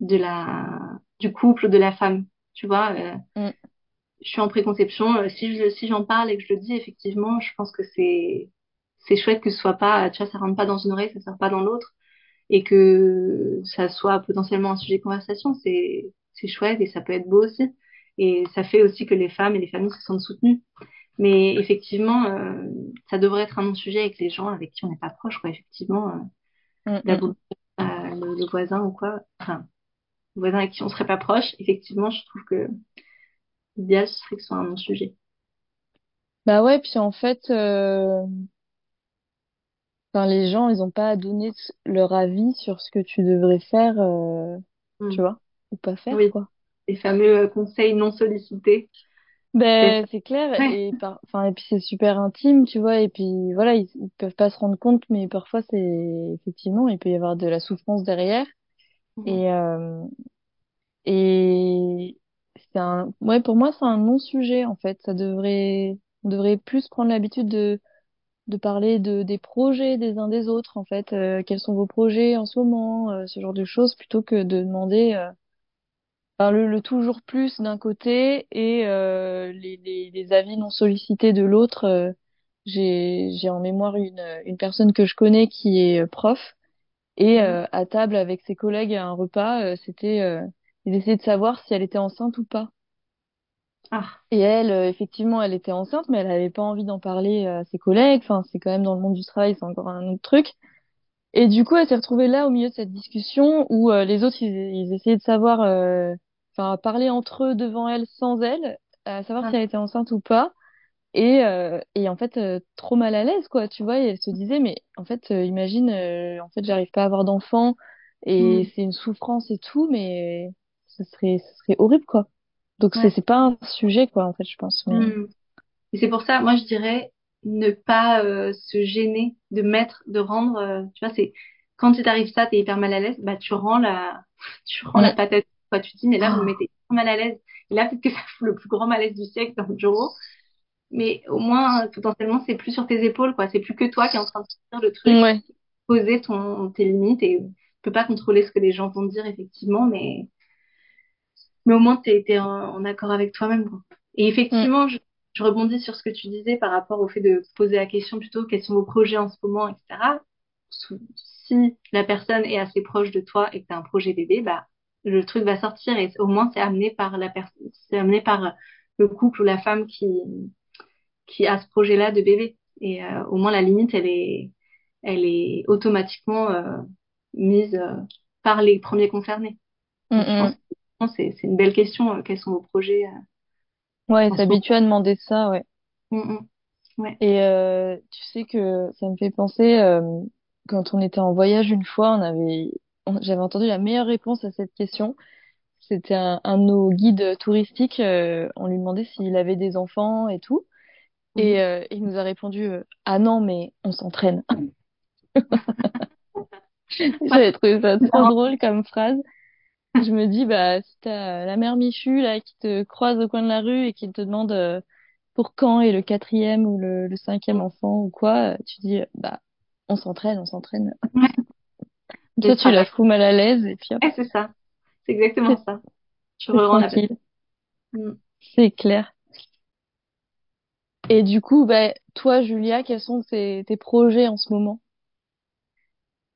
de la du couple de la femme tu vois. Euh, mm. Je suis en préconception. Si je, si j'en parle et que je le dis, effectivement, je pense que c'est c'est chouette que ce soit pas, tu vois, ça rentre pas dans une oreille, ça sort pas dans l'autre, et que ça soit potentiellement un sujet de conversation. C'est c'est chouette et ça peut être beau aussi. Et ça fait aussi que les femmes et les familles se sentent soutenues. Mais effectivement, euh, ça devrait être un non-sujet avec les gens avec qui on n'est pas proche, quoi. Effectivement, euh, Mm, mm. euh, le, le voisin ou quoi, enfin, le voisin avec qui on serait pas proche, effectivement, je trouve que l'idéal, ce serait que ce soit un non-sujet. Bah ouais, puis en fait, euh, enfin, les gens, ils ont pas à donner leur avis sur ce que tu devrais faire, euh, tu Mm. vois, ou pas faire, Oui, quoi. les fameux euh, conseils non sollicités. Ben, c'est clair, Ouais. et par, enfin, et puis c'est super intime, tu vois, et puis voilà, ils, ils peuvent pas se rendre compte, mais parfois c'est, effectivement, il peut y avoir de la souffrance derrière, Mhm. et, euh, et c'est un, ouais, pour moi, c'est un non-sujet, en fait, ça devrait, on devrait plus prendre l'habitude de de parler de des projets des uns des autres en fait euh, quels sont vos projets en ce moment euh, ce genre de choses plutôt que de demander euh, enfin, le, le toujours plus d'un côté et euh, les, les, les avis non sollicités de l'autre. Euh, j'ai j'ai en mémoire une une personne que je connais qui est prof et euh, à table avec ses collègues à un repas euh, c'était euh, ils essayaient de savoir si elle était enceinte ou pas Ah. et elle, euh, effectivement, elle était enceinte, mais elle avait pas envie d'en parler à ses collègues. Enfin, c'est quand même dans le monde du travail, c'est encore un autre truc. Et du coup, elle s'est retrouvée là au milieu de cette discussion où euh, les autres, ils, ils essayaient de savoir, euh, enfin, parler entre eux devant elle sans elle, à savoir si Ah. elle était enceinte ou pas. Et, euh, et en fait, euh, trop mal à l'aise, quoi, tu vois. Et elle se disait, mais en fait, euh, imagine, euh, en fait, j'arrive pas à avoir d'enfant et Mm. c'est une souffrance et tout, mais ce serait, ce serait horrible, quoi. Donc c'est Ouais. c'est pas un sujet, quoi, en fait, je pense. Mais Mm. Et c'est pour ça, moi, je dirais ne pas euh, se gêner de mettre, de rendre, euh, tu vois, c'est quand il t'arrive ça, t'es hyper mal à l'aise, bah tu rends la, tu rends la patate. Quoi, tu te dis, mais là, vous me Oh. mettez hyper mal à l'aise. Et là, peut-être que ça fout le plus grand malaise du siècle dans le bureau. Mais au moins, potentiellement, c'est plus sur tes épaules, quoi. C'est plus que toi qui es en train de faire le truc, Ouais. poser ton, tes limites et tu peux pas contrôler ce que les gens vont dire, effectivement, mais mais au moins t'es t'es en, en accord avec toi-même quoi. Et Mm. effectivement, je, je rebondis sur ce que tu disais par rapport au fait de poser la question plutôt quels sont vos projets en ce moment, etc. Si la personne est assez proche de toi et que tu as un projet bébé, bah le truc va sortir et au moins c'est amené par la personne, c'est amené par le couple ou la femme qui qui a ce projet-là de bébé. Et euh, au moins la limite elle est elle est automatiquement euh, mise euh, par les premiers concernés. Mm, Donc mm. c'est une belle question. euh, quels sont vos projets euh, Ouais, s'habituer à demander ça, ouais. Mm, mm. Ouais. Et euh, tu sais que ça me fait penser, euh, quand on était en voyage une fois, on avait, j'avais entendu la meilleure réponse à cette question. C'était un, un de nos guides touristiques, euh, on lui demandait s'il avait des enfants et tout. Et euh, il nous a répondu, ah non, mais on s'entraîne. J'avais trouvé ça trop drôle comme phrase. Je me dis, bah, si t'as la mère Michu, là, qui te croise au coin de la rue et qui te demande euh, pour quand est le quatrième ou le, le cinquième enfant ou quoi, tu dis, bah, on s'entraîne, on s'entraîne. Ouais, ce tu la fous mal à l'aise et puis hop, Ouais, c'est ça. C'est exactement ça. Tu rends tranquille. Mm. C'est clair. Et du coup, bah, toi, Julia, quels sont tes, tes projets en ce moment?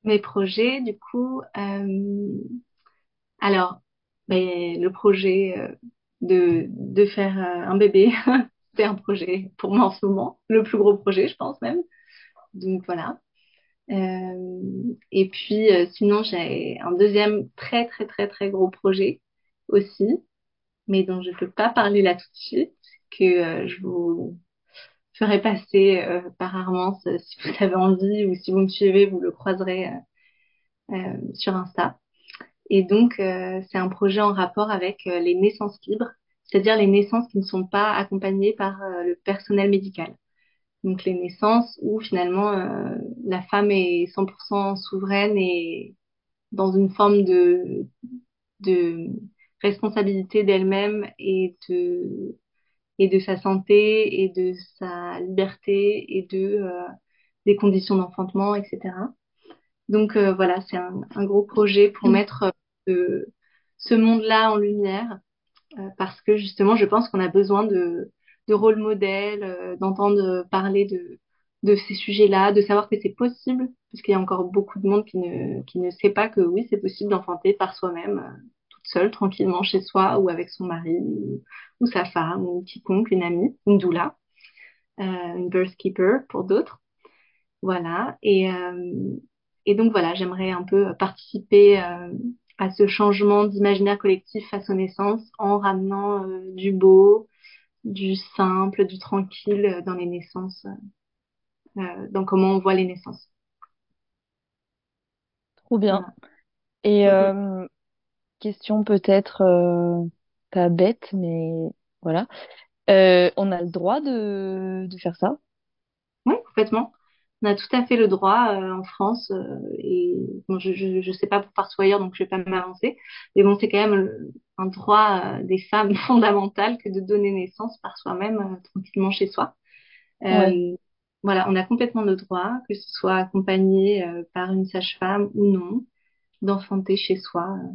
Mes projets, du coup, euh, alors, ben, le projet euh, de, faire euh, un bébé, c'est un projet pour moi en ce moment, le plus gros projet, je pense même. Donc voilà. Euh, et puis, sinon, j'ai un deuxième très, très, très, très gros projet aussi, mais dont je peux pas parler là tout de suite, que je vous ferai passer par Armance si vous avez envie ou si vous me suivez, vous le croiserez sur Insta. Et donc, euh, c'est un projet en rapport avec euh, les naissances libres, c'est-à-dire les naissances qui ne sont pas accompagnées par euh, le personnel médical. Donc, les naissances où finalement la femme est 100% souveraine et dans une forme de, de responsabilité d'elle-même et de, et de sa santé et de sa liberté et de, des conditions d'enfantement, etc. Donc euh, voilà, c'est un, un gros projet pour mettre ce monde-là en lumière euh, parce que justement, je pense qu'on a besoin de, de rôle modèle, euh, d'entendre parler de, de ces sujets-là, de savoir que c'est possible, parce qu'il y a encore beaucoup de monde qui ne, qui ne sait pas que oui, c'est possible d'enfanter par soi-même, euh, toute seule, tranquillement chez soi, ou avec son mari, ou, ou sa femme, ou quiconque, une amie, une doula. une birth keeper pour d'autres. Voilà. Et, et donc voilà, j'aimerais un peu participer à ce changement d'imaginaire collectif face aux naissances en ramenant du beau, du simple, du tranquille dans les naissances, dans comment on voit les naissances. Trop bien. Et euh, question peut-être euh, pas bête, mais voilà. Euh, on a le droit de, de faire ça? Oui, complètement. On a tout à fait le droit en France. et bon, je, je, je sais pas pour partout ailleurs, donc je vais pas m'avancer. Mais bon, c'est quand même un droit des femmes fondamental que de donner naissance par soi-même tranquillement chez soi. Voilà, on a complètement le droit, que ce soit accompagné par une sage-femme ou non, d'enfanter chez soi euh,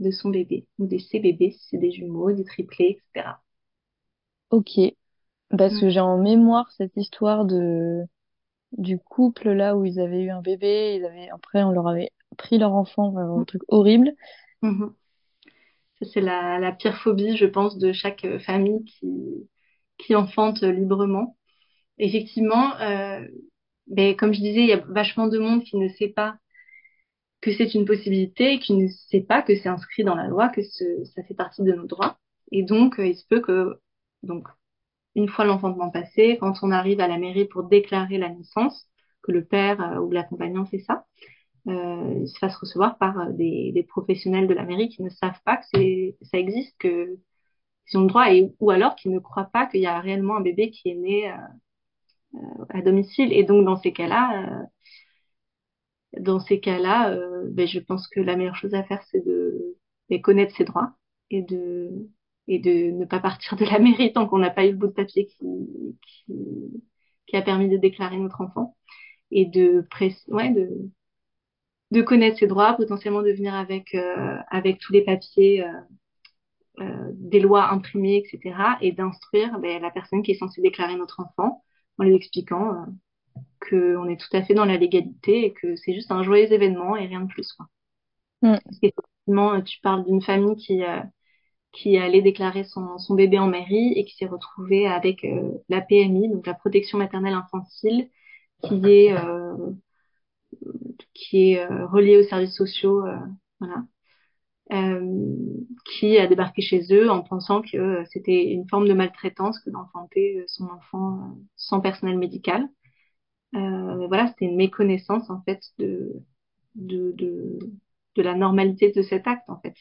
de son bébé ou de ses bébés si c'est des jumeaux, des triplés, etc. Ok, parce que j'ai en mémoire cette histoire de du couple là où ils avaient eu un bébé, ils avaient après on leur avait pris leur enfant, un truc horrible. Mm-hmm. Ça c'est la, la pire phobie, je pense, de chaque famille qui qui enfante librement. Effectivement, euh, ben, comme je disais, il y a vachement de monde qui ne sait pas que c'est une possibilité qui ne sait pas que c'est inscrit dans la loi, que ça fait partie de nos droits. Et donc, euh, il se peut que, donc, une fois l'enfantement passé, quand on arrive à la mairie pour déclarer la naissance, que le père euh, ou l'accompagnant fait ça, euh, il se fasse recevoir par euh, des, des, professionnels de la mairie qui ne savent pas que ça existe, que ils ont le droit, et, ou alors qui ne croient pas qu'il y a réellement un bébé qui est né euh, à domicile. Et donc, dans ces cas-là, dans ces cas-là, euh, ben, je pense que la meilleure chose à faire, c'est de, de connaître ses droits et de, et de ne pas partir de la mairie tant qu'on n'a pas eu le bout de papier qui, qui, qui, a permis de déclarer notre enfant et de, ouais, de, de connaître ses droits, potentiellement de venir avec, euh, avec tous les papiers, euh, euh, des lois imprimées, etc. et d'instruire ben, la personne qui est censée déclarer notre enfant en lui expliquant euh, qu'on est tout à fait dans la légalité et que c'est juste un joyeux événement et rien de plus. Quoi. Mm. Parce qu'effectivement, tu parles d'une famille qui, euh, qui allait déclarer son, son bébé en mairie et qui s'est retrouvée avec euh, la PMI, donc la protection maternelle infantile, qui est, euh, qui est euh, reliée aux services sociaux, euh, voilà. qui a débarqué chez eux en pensant que c'était une forme de maltraitance que d'enfanter son enfant sans personnel médical. Euh, voilà, c'était une méconnaissance en fait de, de, de, de, la normalité de cet acte en fait.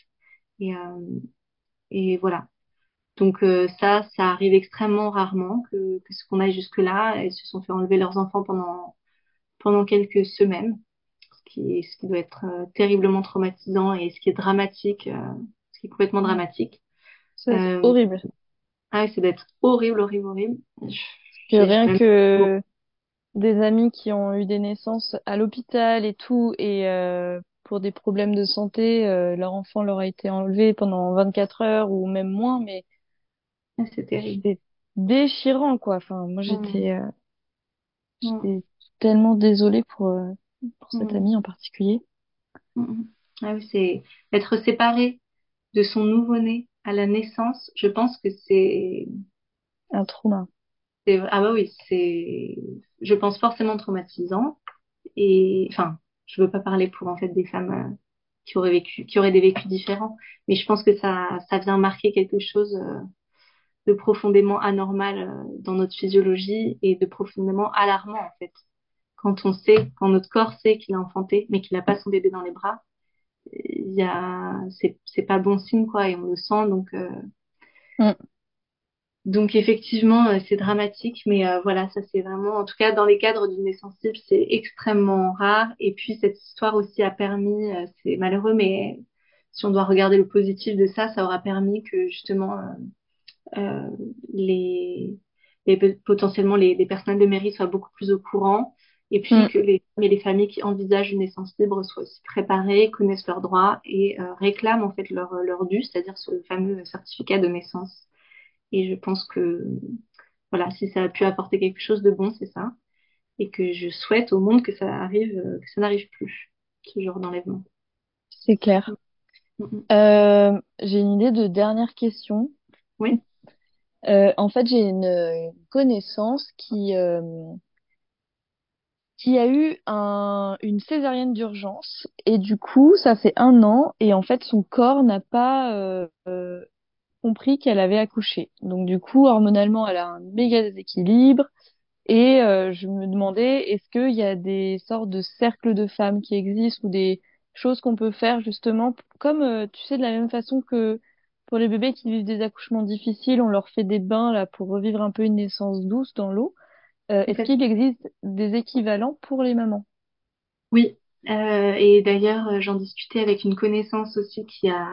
Et, euh, et voilà. Donc euh, ça, ça arrive extrêmement rarement que, que ce qu'on aille jusque-là. Elles se sont fait enlever leurs enfants pendant pendant quelques semaines, ce qui, ce qui doit être euh, terriblement traumatisant et ce qui est dramatique, euh, ce qui est complètement dramatique. C'est horrible. Ah, c'est d'être horrible, horrible, horrible. Je, rien que des amis qui ont eu des naissances à l'hôpital et tout, et pour des problèmes de santé, euh, leur enfant leur a été enlevé pendant 24 heures ou même moins, mais ah, c'était déchirant, quoi. Enfin, moi, j'étais euh, j'étais tellement désolée pour, euh, pour cette amie en particulier. Ah oui, c'est être séparé de son nouveau-né à la naissance, je pense que c'est un trauma. Ah bah oui, c'est, je pense forcément traumatisant. Et enfin, je veux pas parler pour en fait des femmes euh, qui auraient vécu, qui auraient des vécus différents, mais je pense que ça, ça vient marquer quelque chose euh, de profondément anormal euh, dans notre physiologie et de profondément alarmant en fait. Quand on sait, quand notre corps sait qu'il a enfanté, mais qu'il n'a pas son bébé dans les bras, il y a, c'est, pas bon signe quoi, et on le sent donc. Mm. Donc effectivement, euh, c'est dramatique, mais euh, voilà, ça c'est vraiment, en tout cas dans les cadres d'une naissance sensible, c'est extrêmement rare. Et puis cette histoire aussi a permis, euh, c'est malheureux, mais si on doit regarder le positif de ça, ça aura permis que justement euh, les, les, potentiellement les, les personnels de mairie soient beaucoup plus au courant, et puis mm. que les, mais les familles qui envisagent une naissance libre soient aussi préparées, connaissent leurs droits et réclament en fait leur leur dû, c'est-à-dire ce fameux certificat de naissance et je pense que, voilà, si ça a pu apporter quelque chose de bon, c'est ça. Et que je souhaite au monde que ça arrive, euh, que ça n'arrive plus, ce genre d'enlèvement. C'est clair. Euh, j'ai une idée de dernière question. Oui. Euh, en fait, j'ai une, une connaissance qui euh, qui a eu un, une césarienne d'urgence et du coup, ça fait un an et en fait, son corps n'a pas euh, compris qu'elle avait accouché. Donc du coup, hormonalement, elle a un méga déséquilibre et euh, je me demandais est-ce qu'il y a des sortes de cercles de femmes qui existent ou des choses qu'on peut faire justement comme euh, tu sais de la même façon que pour les bébés qui vivent des accouchements difficiles, on leur fait des bains là pour revivre un peu une naissance douce dans l'eau. Euh, est-ce qu'il existe des équivalents pour les mamans? oui. Euh, et d'ailleurs, j'en discutais avec une connaissance aussi qui a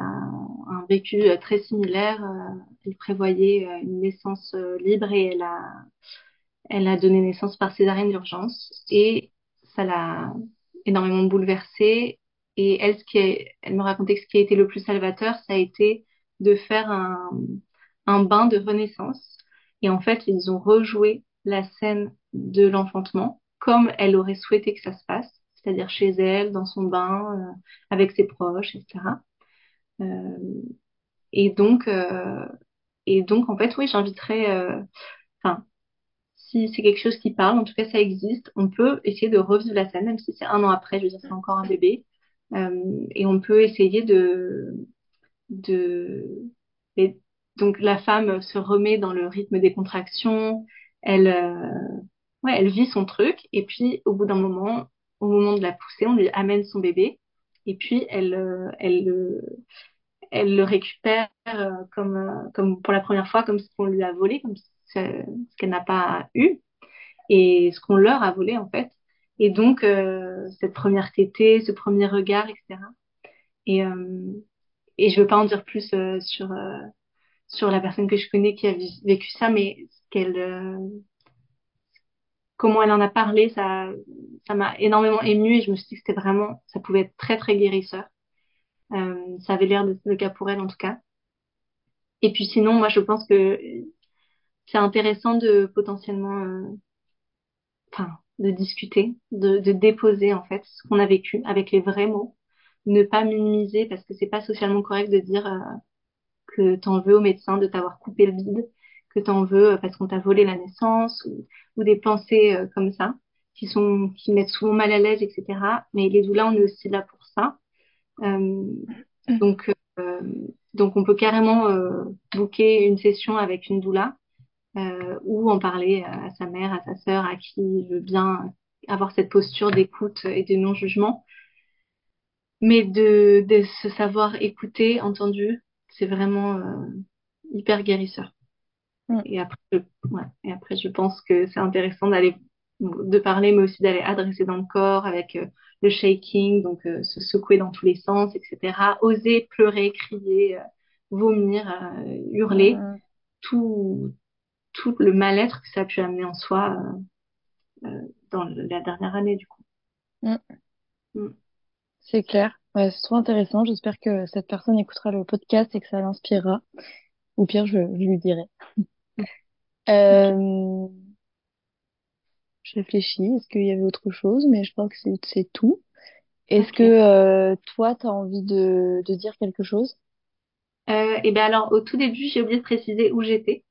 vécu euh, très similaire. Euh, elle prévoyait euh, une naissance libre et elle a, elle a donné naissance par césarienne d'urgence et ça l'a énormément bouleversée. Et elle, ce qui elle me racontait que ce qui a été le plus salvateur, ça a été de faire un, un bain de renaissance. Et en fait, ils ont rejoué la scène de l'enfantement comme elle aurait souhaité que ça se passe, c'est-à-dire chez elle, dans son bain, avec ses proches, etc. Euh, et donc, euh, et donc, en fait, oui, j'inviterais, euh, enfin, si c'est quelque chose qui parle, en tout cas, ça existe, on peut essayer de revivre la scène, même si c'est un an après, je veux dire, c'est encore un bébé. Et on peut essayer de, de, et donc la femme se remet dans le rythme des contractions, elle, ouais, elle vit son truc, et puis au bout d'un moment, au moment de la poussée, on lui amène son bébé, et puis elle, euh, elle, le- elle le récupère euh, comme, euh, comme pour la première fois, comme ce qu'on lui a volé, comme ce, qu'elle n'a pas eu, et ce qu'on leur a volé en fait. Et donc euh, cette première tétée, ce premier regard, etc. Et, euh, et je veux pas en dire plus euh, sur euh, sur la personne que je connais qui a vécu ça, mais ce qu'elle, euh, comment elle en a parlé, ça, m'a énormément émue et je me suis dit que c'était vraiment, ça pouvait être très très guérisseur. Euh, ça avait l'air d'être le cas pour elle en tout cas. Et puis sinon, moi je pense que c'est intéressant de potentiellement, euh, de discuter, de, de déposer en fait ce qu'on a vécu avec les vrais mots, ne pas minimiser parce que c'est pas socialement correct de dire euh, que t'en veux au médecin de t'avoir coupé le bide, que t'en veux euh, parce qu'on t'a volé la naissance ou, ou des pensées euh, comme ça qui sont qui mettent souvent mal à l'aise, etc. Mais les doulas, on est aussi là pour ça. Euh, donc euh, donc on peut carrément euh, booker une session avec une doula ou en parler à sa mère, à sa sœur, à qui veut bien avoir cette posture d'écoute et de non-jugement. Mais de, de se savoir écouter, entendu, c'est vraiment hyper guérisseur. Mm. Et après, je, ouais. Et après, je pense que c'est intéressant d'aller, de parler, mais aussi d'aller adresser dans le corps avec euh, le shaking, donc euh, se secouer dans tous les sens, etc. Oser pleurer, crier, euh, vomir, hurler, Mm, tout, tout le mal-être que ça a pu amener en soi dans la dernière année, du coup. mm. C'est clair. Ouais, c'est trop intéressant. J'espère que cette personne écoutera le podcast et que ça l'inspirera. Au pire, je, je lui dirai. Euh, je réfléchis. Est-ce qu'il y avait autre chose? Mais je crois que c'est c'est tout. Est-ce que Ok. euh, toi, tu as envie de, de dire quelque chose? Euh, et ben alors, au tout début, j'ai oublié de préciser où j'étais.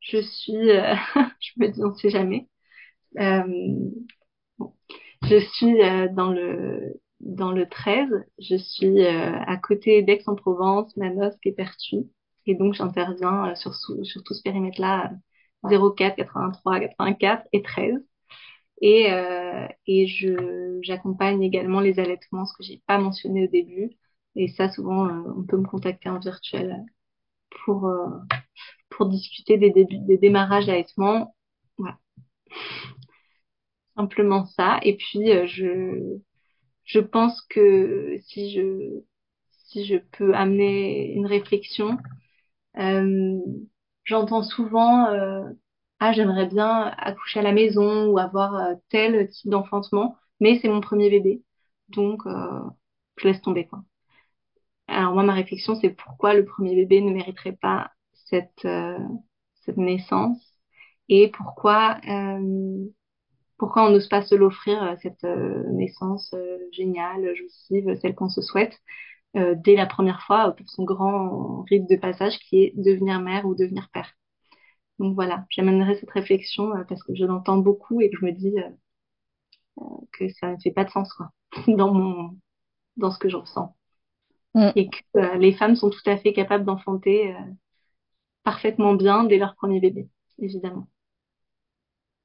Je suis, euh, je me dis, on sait jamais. Euh, bon. Je suis euh, dans le dans le 13. Je suis euh, à côté d'Aix-en-Provence, Manosque et Pertuis. Et donc, j'interviens euh, sur, sou- sur tout ce périmètre-là, 04, 83, 84 et 13. Et, euh, et je j'accompagne également les allaitements, ce que j'ai pas mentionné au début. Et ça, souvent, euh, on peut me contacter en virtuel pour euh, pour discuter des débuts, des démarrages d'allaitement. Voilà, simplement ça. Et puis, euh, je je pense que si je si je peux amener une réflexion, euh, j'entends souvent euh, ah j'aimerais bien accoucher à la maison ou avoir euh, tel type d'enfantement, mais c'est mon premier bébé, donc euh, je laisse tomber quoi. Alors moi ma réflexion c'est pourquoi le premier bébé ne mériterait pas cette cette naissance et pourquoi pourquoi on n'ose pas se l'offrir cette naissance géniale, jouissive, celle qu'on se souhaite euh, dès la première fois euh, pour son grand rite de passage qui est devenir mère ou devenir père. donc voilà, j'amènerai cette réflexion parce que je l'entends beaucoup et que je me dis que ça ne fait pas de sens quoi, dans mon dans ce que je ressens. Mm. Et que les femmes sont tout à fait capables d'enfanter parfaitement bien dès leur premier bébé, évidemment.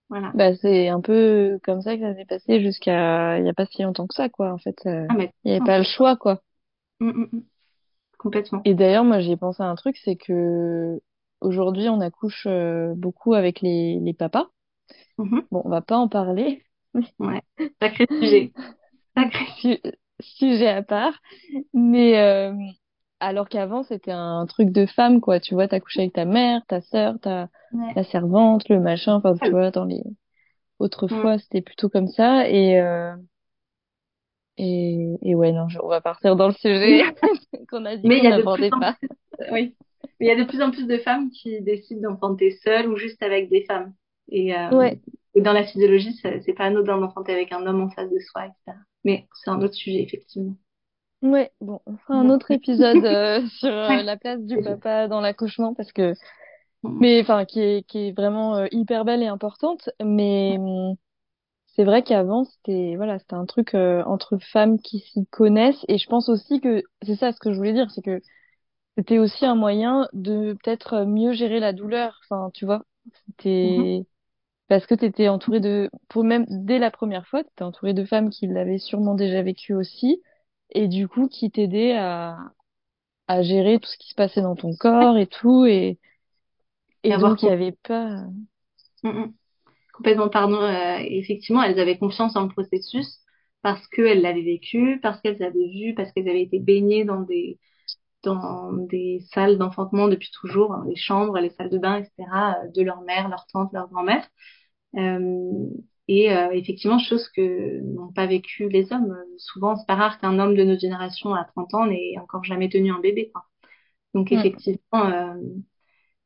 Voilà. Bah, c'est un peu comme ça que ça s'est passé jusqu'à il y a pas si longtemps que ça, quoi. En fait, euh, Ah, mais il y avait pas le choix, quoi. Mm, mm, mm. complètement. Et d'ailleurs, moi, j'ai pensé à un truc, c'est que aujourd'hui, on accouche euh, beaucoup avec les, les papas. Mhm. Bon, on va pas en parler. Ouais, sacré sujet. Sacré. Su- sujet à part. Mais euh, alors qu'avant, c'était un truc de femme, quoi. Tu vois, t'accouches avec ta mère, ta sœur, ta Ouais. servante, le machin. Enfin, tu vois, dans les autrefois, c'était plutôt comme ça. Et euh, et et ouais, non, je- on va partir dans le sujet qu'on a dit Mais il qu'on y a de n'abordait plus en pas. Oui. Mais il y a de plus en plus de femmes qui décident d'enfanter seules ou juste avec des femmes. Et, euh, Ouais. et dans la physiologie, c'est pas anodin d'enfanter avec un homme en face de soi, etc. Mais c'est un autre sujet, effectivement. Ouais, bon, on fera un autre épisode euh, sur euh, Ouais. la place du papa dans l'accouchement parce que, Mm. mais enfin, qui est qui est vraiment euh, hyper belle et importante. Mais hum, c'est vrai qu'avant c'était voilà, c'était un truc euh, entre femmes qui s'y connaissent. Et je pense aussi que c'est ça ce que je voulais dire, c'est que c'était aussi un moyen de peut-être mieux gérer la douleur. Enfin, tu vois, c'était parce que t'étais entouré de, pour même dès la première fois, t'étais entouré de femmes qui l'avaient sûrement déjà vécu aussi. Et du coup qui t'aidaient à à gérer tout ce qui se passait dans ton corps et tout. Et et donc il y avait pas Mm, mm. Complètement, pardon. euh, effectivement, elles avaient confiance en le processus parce qu'elles l'avaient vécu, parce qu'elles avaient vu, parce qu'elles avaient été baignées dans des dans des salles d'enfantement depuis toujours, hein, les chambres, les salles de bain, etc., euh, de leur mère, leur tante, leur grand-mère. Euh, et euh, effectivement, chose que n'ont pas vécu les hommes. Souvent, c'est pas rare qu'un homme de notre génération à 30 ans n'ait encore jamais tenu un bébé, quoi. Donc, Mm. effectivement, euh,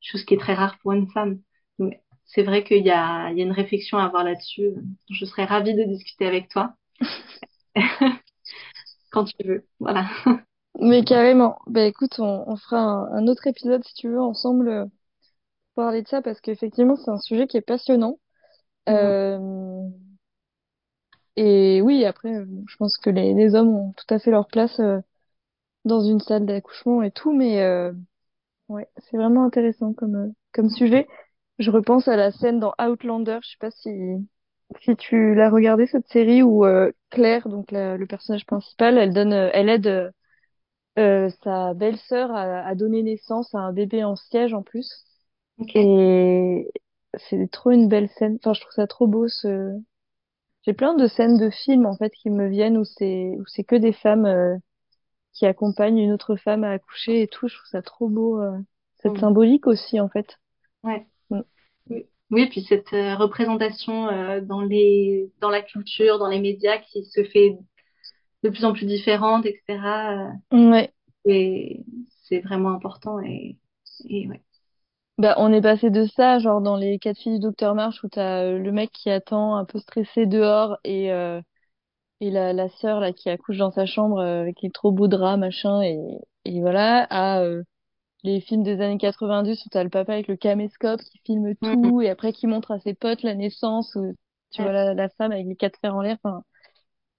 chose qui est très rare pour une femme. Donc, c'est vrai qu'il y a, il y a une réflexion à avoir là-dessus. Je serais ravie de discuter avec toi. Quand tu veux. Voilà. mais carrément bah écoute on, on fera un, un autre épisode si tu veux ensemble euh, pour parler de ça parce qu'effectivement c'est un sujet qui est passionnant Mhm. euh, et oui après euh, je pense que les, les hommes ont tout à fait leur place euh, dans une salle d'accouchement et tout mais euh, ouais c'est vraiment intéressant comme comme sujet je repense à la scène dans Outlander je sais pas si si tu l'as regardé cette série où euh, Claire donc la- le personnage principal elle donne euh, elle aide euh, sa belle-sœur a donné naissance à un bébé en siège en plus. Et c'est trop une belle scène. Enfin, je trouve ça trop beau ce. J'ai plein de scènes de films en fait qui me viennent où c'est où c'est que des femmes euh, qui accompagnent une autre femme à accoucher et tout. Je trouve ça trop beau. cette Mhm. symbolique aussi en fait. Ouais. Oui. Puis cette euh, représentation euh, dans les dans la culture, dans les médias qui se fait de plus en plus différente, etc. euh, Ouais. et c'est vraiment important et, et ouais. Bah, on est passé de ça, genre dans les quatre filles du docteur March où t'as euh, le mec qui attend un peu stressé dehors et euh, et la la sœur là qui accouche dans sa chambre euh, avec les trop beaux draps machin et et voilà à euh, les films des années 90 où t'as le papa avec le caméscope qui filme tout et après qui montre à ses potes la naissance où tu Ouais. vois la, la femme avec les quatre fers en l'air. Enfin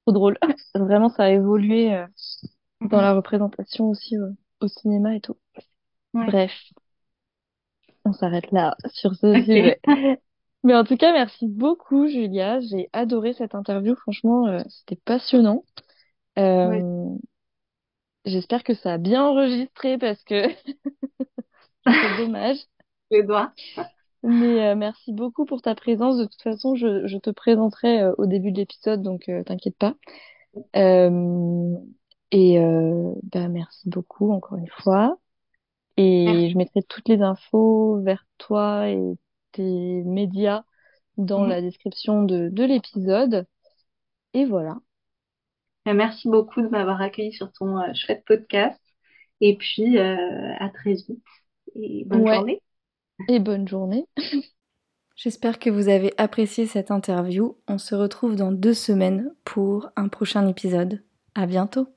trop drôle. Vraiment ça a évolué euh, dans la représentation aussi euh, au cinéma et tout. Ouais. bref. On s'arrête là sur ce sujet. Mais en tout cas merci beaucoup Julia. J'ai adoré cette interview. Franchement euh, c'était passionnant. Euh, Ouais. J'espère que ça a bien enregistré parce que c'est dommage Les doigts. Mais euh, merci beaucoup pour ta présence. De toute façon, je, je te présenterai euh, au début de l'épisode, donc euh, t'inquiète pas. Euh, et euh, bah, merci beaucoup encore une fois. Et Merci. je mettrai toutes les infos vers toi et tes médias dans Mhm. la description de, de l'épisode. Et voilà. Euh, Merci beaucoup de m'avoir accueilli sur ton euh, chouette podcast. Et puis, euh, à très vite. Et bonne Ouais. journée. Et bonne journée. J'espère que vous avez apprécié cette interview. On se retrouve dans deux semaines pour un prochain épisode. À bientôt!